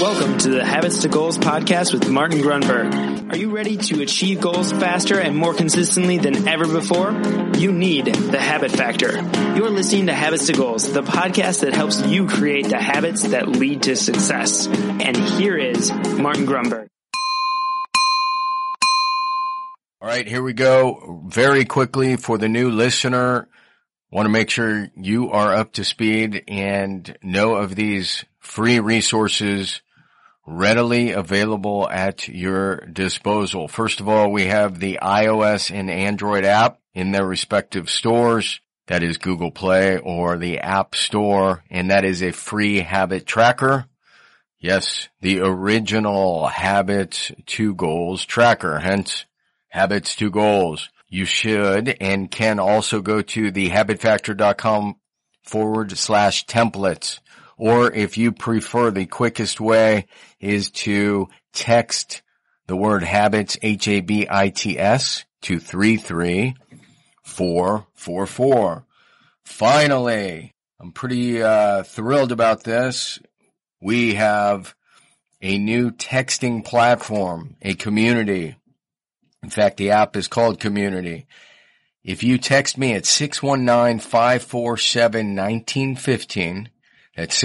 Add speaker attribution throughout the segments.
Speaker 1: Welcome to the Habits to Goals podcast with Martin Grunberg. Are you ready to achieve goals faster and more consistently than ever before? You need the habit factor. You're listening to Habits to Goals, the podcast that helps you create the habits that lead to success. And here is Martin Grunberg.
Speaker 2: All right, here we go. Very quickly for the new listener, want to make sure you are up to speed and know of these free resources readily available at your disposal. First of all, we have the iOS and Android app in their respective stores. That is Google Play or the App Store, and that is a free habit tracker. Yes, the original habits to goals tracker, hence habits to goals. You should and can also go to the habitfactor.com forward slash templates. Or if you prefer, the quickest way is to text the word habits, H-A-B-I-T-S to 33444. Finally, I'm pretty uh, thrilled about this. We have a new texting platform, a community in fact, the app is called Community. If you text me at 619-547-1915, that's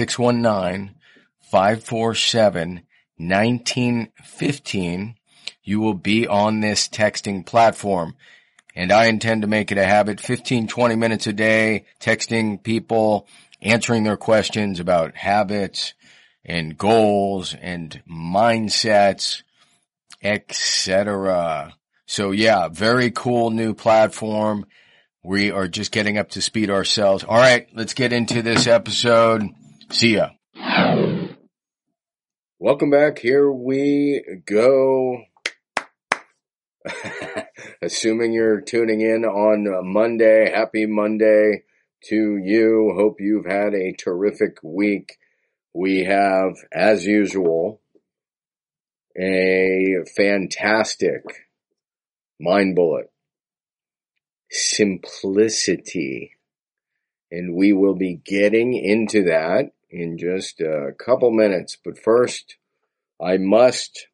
Speaker 2: 619-547-1915, you will be on this texting platform. And I intend to make it a habit 15, 20 minutes a day, texting people, answering their questions about habits and goals and mindsets, etc. So yeah, very cool new platform. We are just getting up to speed ourselves. All right, let's get into this episode. See ya. Welcome back. Here we go. Assuming you're tuning in on Monday, happy Monday to you. Hope you've had a terrific week. We have, as usual, a fantastic Mind Bullet, simplicity. And we will be getting into that in just a couple minutes. But first, I must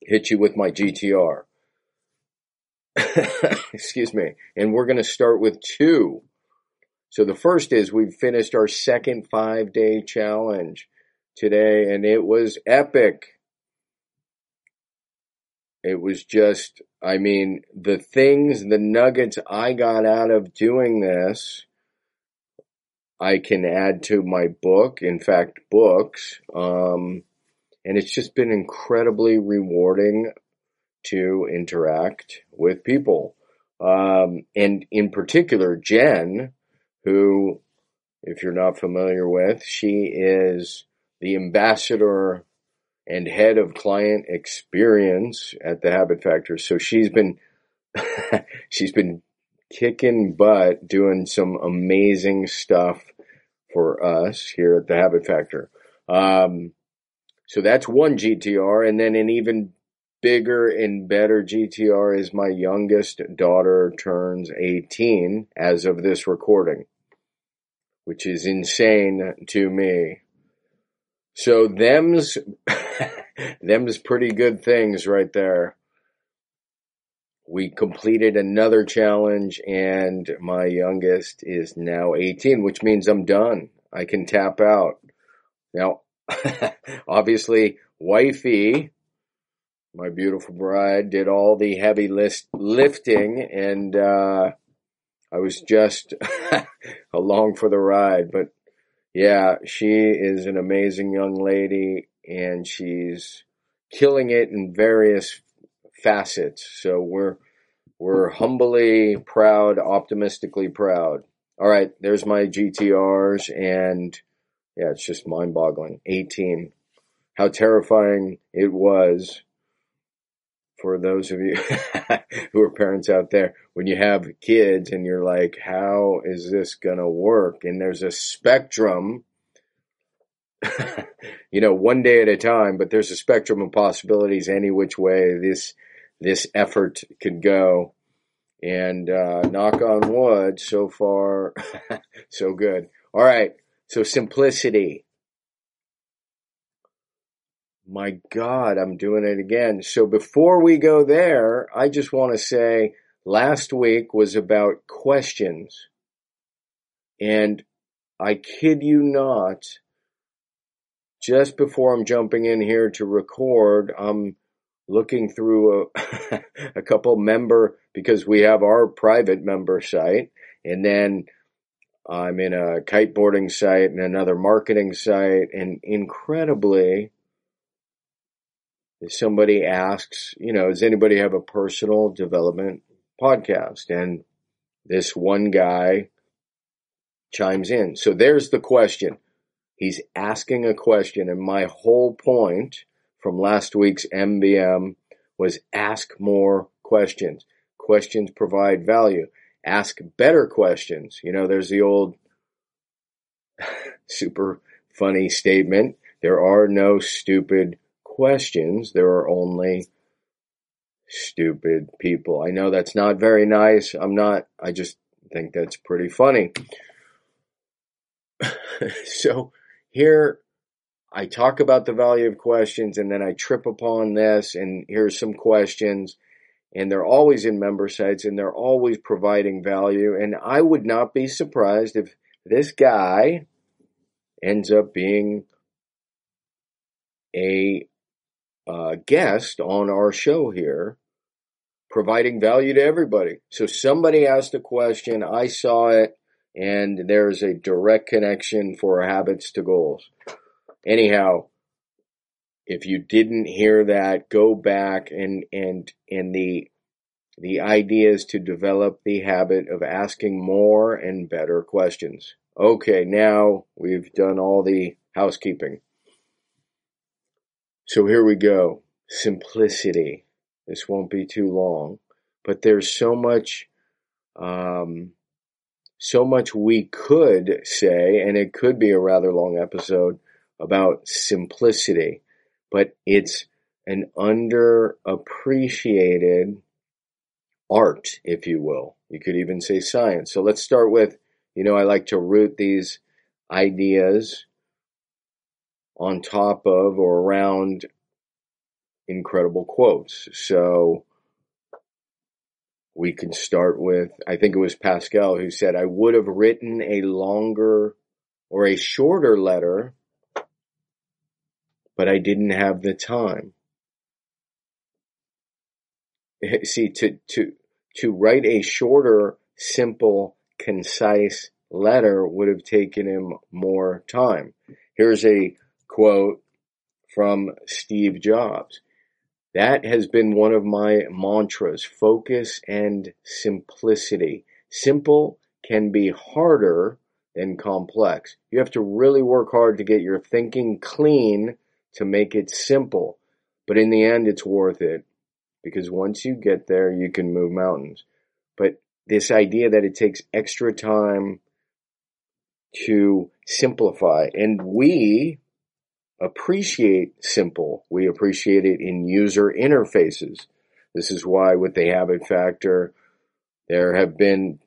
Speaker 2: hit you with my GTR. Excuse me. And we're going to start with two. So the first is we've finished our second five day challenge today and it was epic. It was just, I mean, the things, the nuggets I got out of doing this, I can add to my book. In fact, books. Um, and it's just been incredibly rewarding to interact with people. Um, and in particular, Jen, who, if you're not familiar with, she is the ambassador and head of client experience at the Habit Factor. So she's been she's been kicking butt doing some amazing stuff for us here at the Habit Factor. Um, so that's one GTR, and then an even bigger and better GTR is my youngest daughter turns 18 as of this recording, which is insane to me. So them's them's pretty good things right there. We completed another challenge and my youngest is now 18, which means I'm done. I can tap out. Now, obviously, wifey, my beautiful bride, did all the heavy list lifting and, uh, I was just along for the ride, but yeah, she is an amazing young lady and she's killing it in various facets. So we're, we're humbly proud, optimistically proud. All right, there's my GTRs and yeah, it's just mind boggling. 18. How terrifying it was for those of you who are parents out there when you have kids and you're like, how is this going to work? And there's a spectrum, you know, one day at a time, but there's a spectrum of possibilities any which way this, this effort could go. And, uh, knock on wood, so far, so good. All right. So simplicity. my God, I'm doing it again. So before we go there, I just want to say last week was about questions. And I kid you not, just before I'm jumping in here to record, I'm looking through a, a couple member, because we have our private member site, and then I'm in a kiteboarding site and another marketing site, and incredibly, somebody asks, you know, does anybody have a personal development podcast? And this one guy chimes in. So there's the question. He's asking a question, and my whole point from last week's MBM was ask more questions. Questions provide value. Ask better questions. You know, there's the old super funny statement. There are no stupid questions. There are only stupid people. I know that's not very nice. I'm not, I just think that's pretty funny. so here I talk about the value of questions and then I trip upon this and here's some questions and they're always in member sites and they're always providing value. And I would not be surprised if this guy ends up being a uh, guest on our show here, providing value to everybody. So somebody asked a question, I saw it, and there's a direct connection for habits to goals. Anyhow, if you didn't hear that, go back and and and the the idea is to develop the habit of asking more and better questions. Okay, now we've done all the housekeeping. So here we go. Simplicity. This won't be too long, but there's so much, um, so much we could say, and it could be a rather long episode about simplicity, but it's an underappreciated art, if you will. You could even say science. So let's start with, you know, I like to root these ideas on top of or around incredible quotes. So we can start with, I think it was Pascal who said, I would have written a longer or a shorter letter, but I didn't have the time. See, to, to, to write a shorter, simple, concise letter would have taken him more time. Here's a quote from Steve Jobs. That has been one of my mantras, focus and simplicity. Simple can be harder than complex. You have to really work hard to get your thinking clean to make it simple. But in the end, it's worth it because once you get there, you can move mountains. But this idea that it takes extra time to simplify, and we appreciate simple. We appreciate it in user interfaces. This is why with the habit factor, there have been,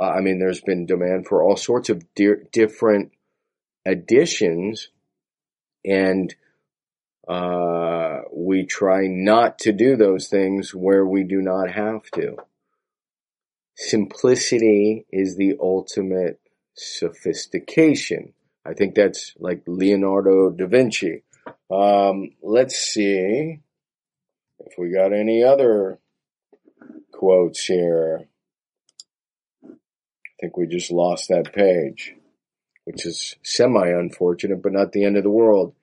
Speaker 2: uh, I mean, there's been demand for all sorts of di- different additions and uh, we try not to do those things where we do not have to. Simplicity is the ultimate sophistication. I think that's like Leonardo da Vinci. Um, let's see if we got any other quotes here. I think we just lost that page, which is semi unfortunate, but not the end of the world.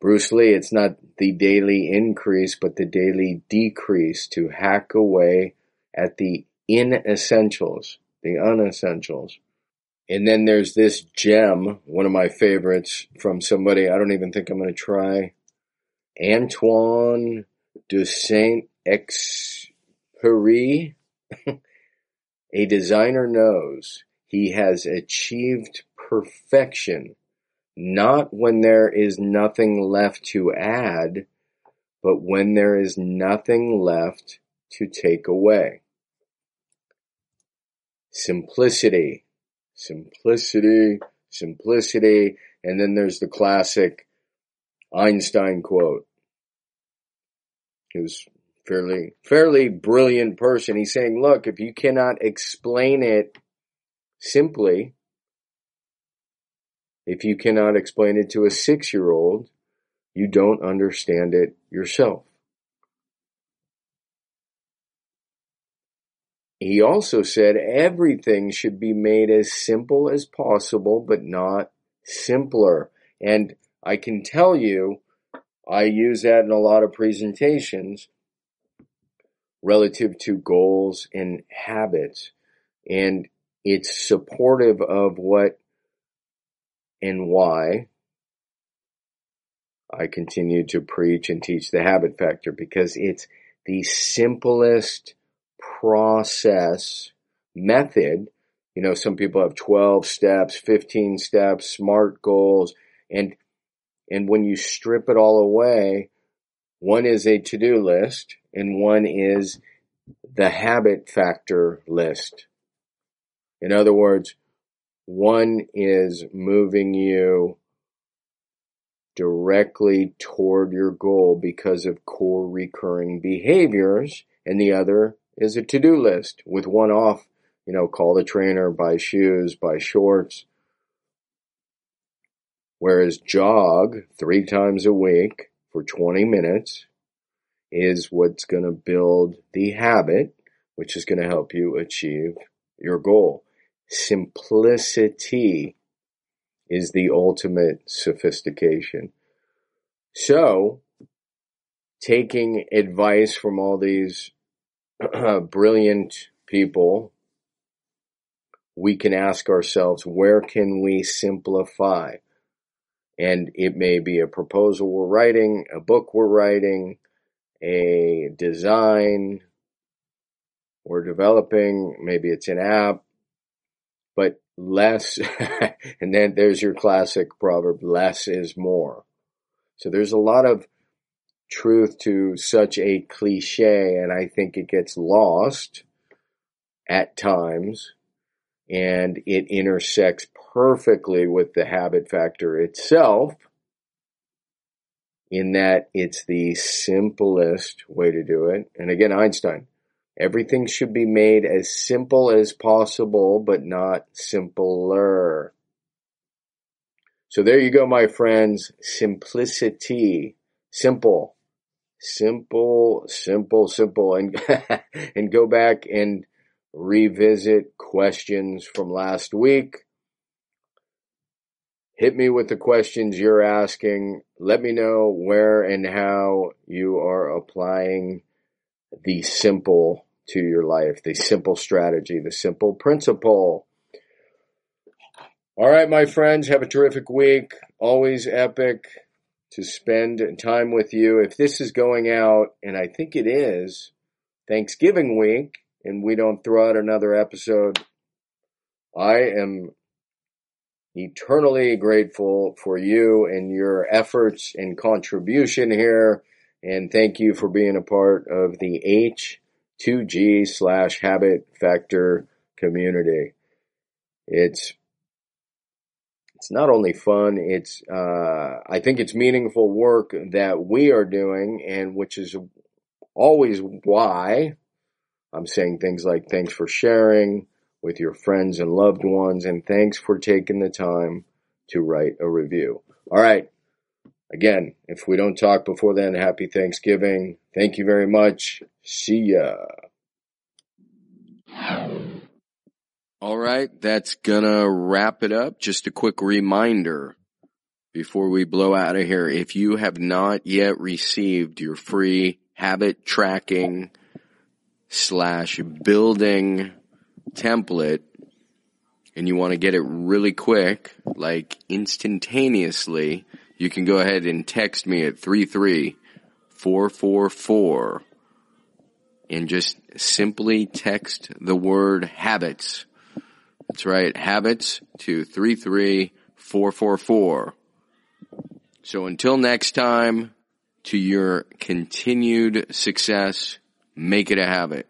Speaker 2: Bruce Lee, it's not the daily increase, but the daily decrease to hack away at the inessentials, the unessentials. And then there's this gem, one of my favorites from somebody I don't even think I'm going to try. Antoine de Saint Exupéry. A designer knows he has achieved perfection not when there is nothing left to add, but when there is nothing left to take away. Simplicity simplicity, simplicity, and then there's the classic Einstein quote. He was fairly, fairly brilliant person. He's saying, look, if you cannot explain it simply, if you cannot explain it to a six year old, you don't understand it yourself. He also said everything should be made as simple as possible, but not simpler. And I can tell you, I use that in a lot of presentations relative to goals and habits. And it's supportive of what and why I continue to preach and teach the habit factor because it's the simplest process method. You know, some people have 12 steps, 15 steps, smart goals, and and when you strip it all away, one is a to-do list and one is the habit factor list. In other words, one is moving you directly toward your goal because of core recurring behaviors, and the other is a to-do list with one off, you know, call the trainer, buy shoes, buy shorts. Whereas jog three times a week for 20 minutes is what's going to build the habit, which is going to help you achieve your goal. Simplicity is the ultimate sophistication. So, taking advice from all these brilliant people, we can ask ourselves, where can we simplify? And it may be a proposal we're writing, a book we're writing, a design we're developing, maybe it's an app, less, and then there's your classic proverb, less is more. So there's a lot of truth to such a cliche, and I think it gets lost at times, and it intersects perfectly with the habit factor itself in that it's the simplest way to do it. And again, Einstein, everything should be made as simple as possible, but not simpler. So there you go, my friends. Simplicity. Simple simple, simple, simple, and and go back and revisit questions from last week. Hit me with the questions you're asking. Let me know where and how you are applying the simple to your life, the simple strategy, the simple principle. All right, my friends, have a terrific week. Always epic to spend time with you. If this is going out, and I think it is, Thanksgiving week, and we don't throw out another episode, I am eternally grateful for you and your efforts and contribution here. And thank you for being a part of the H2G slash habit factor community. It's it's not only fun, it's, uh, I think it's meaningful work that we are doing and which is always why I'm saying things like thanks for sharing with your friends and loved ones and thanks for taking the time to write a review. All right. Again, if we don't talk before then, happy Thanksgiving. Thank you very much. See ya. All right, that's gonna wrap it up. Just a quick reminder before we blow out of here. If you have not yet received your free habit tracking slash building template and you want to get it really quick, like instantaneously, you can go ahead and text me at 33444 and just simply text the word habits that's right. Habits to 33444. So until next time, to your continued success, make it a habit.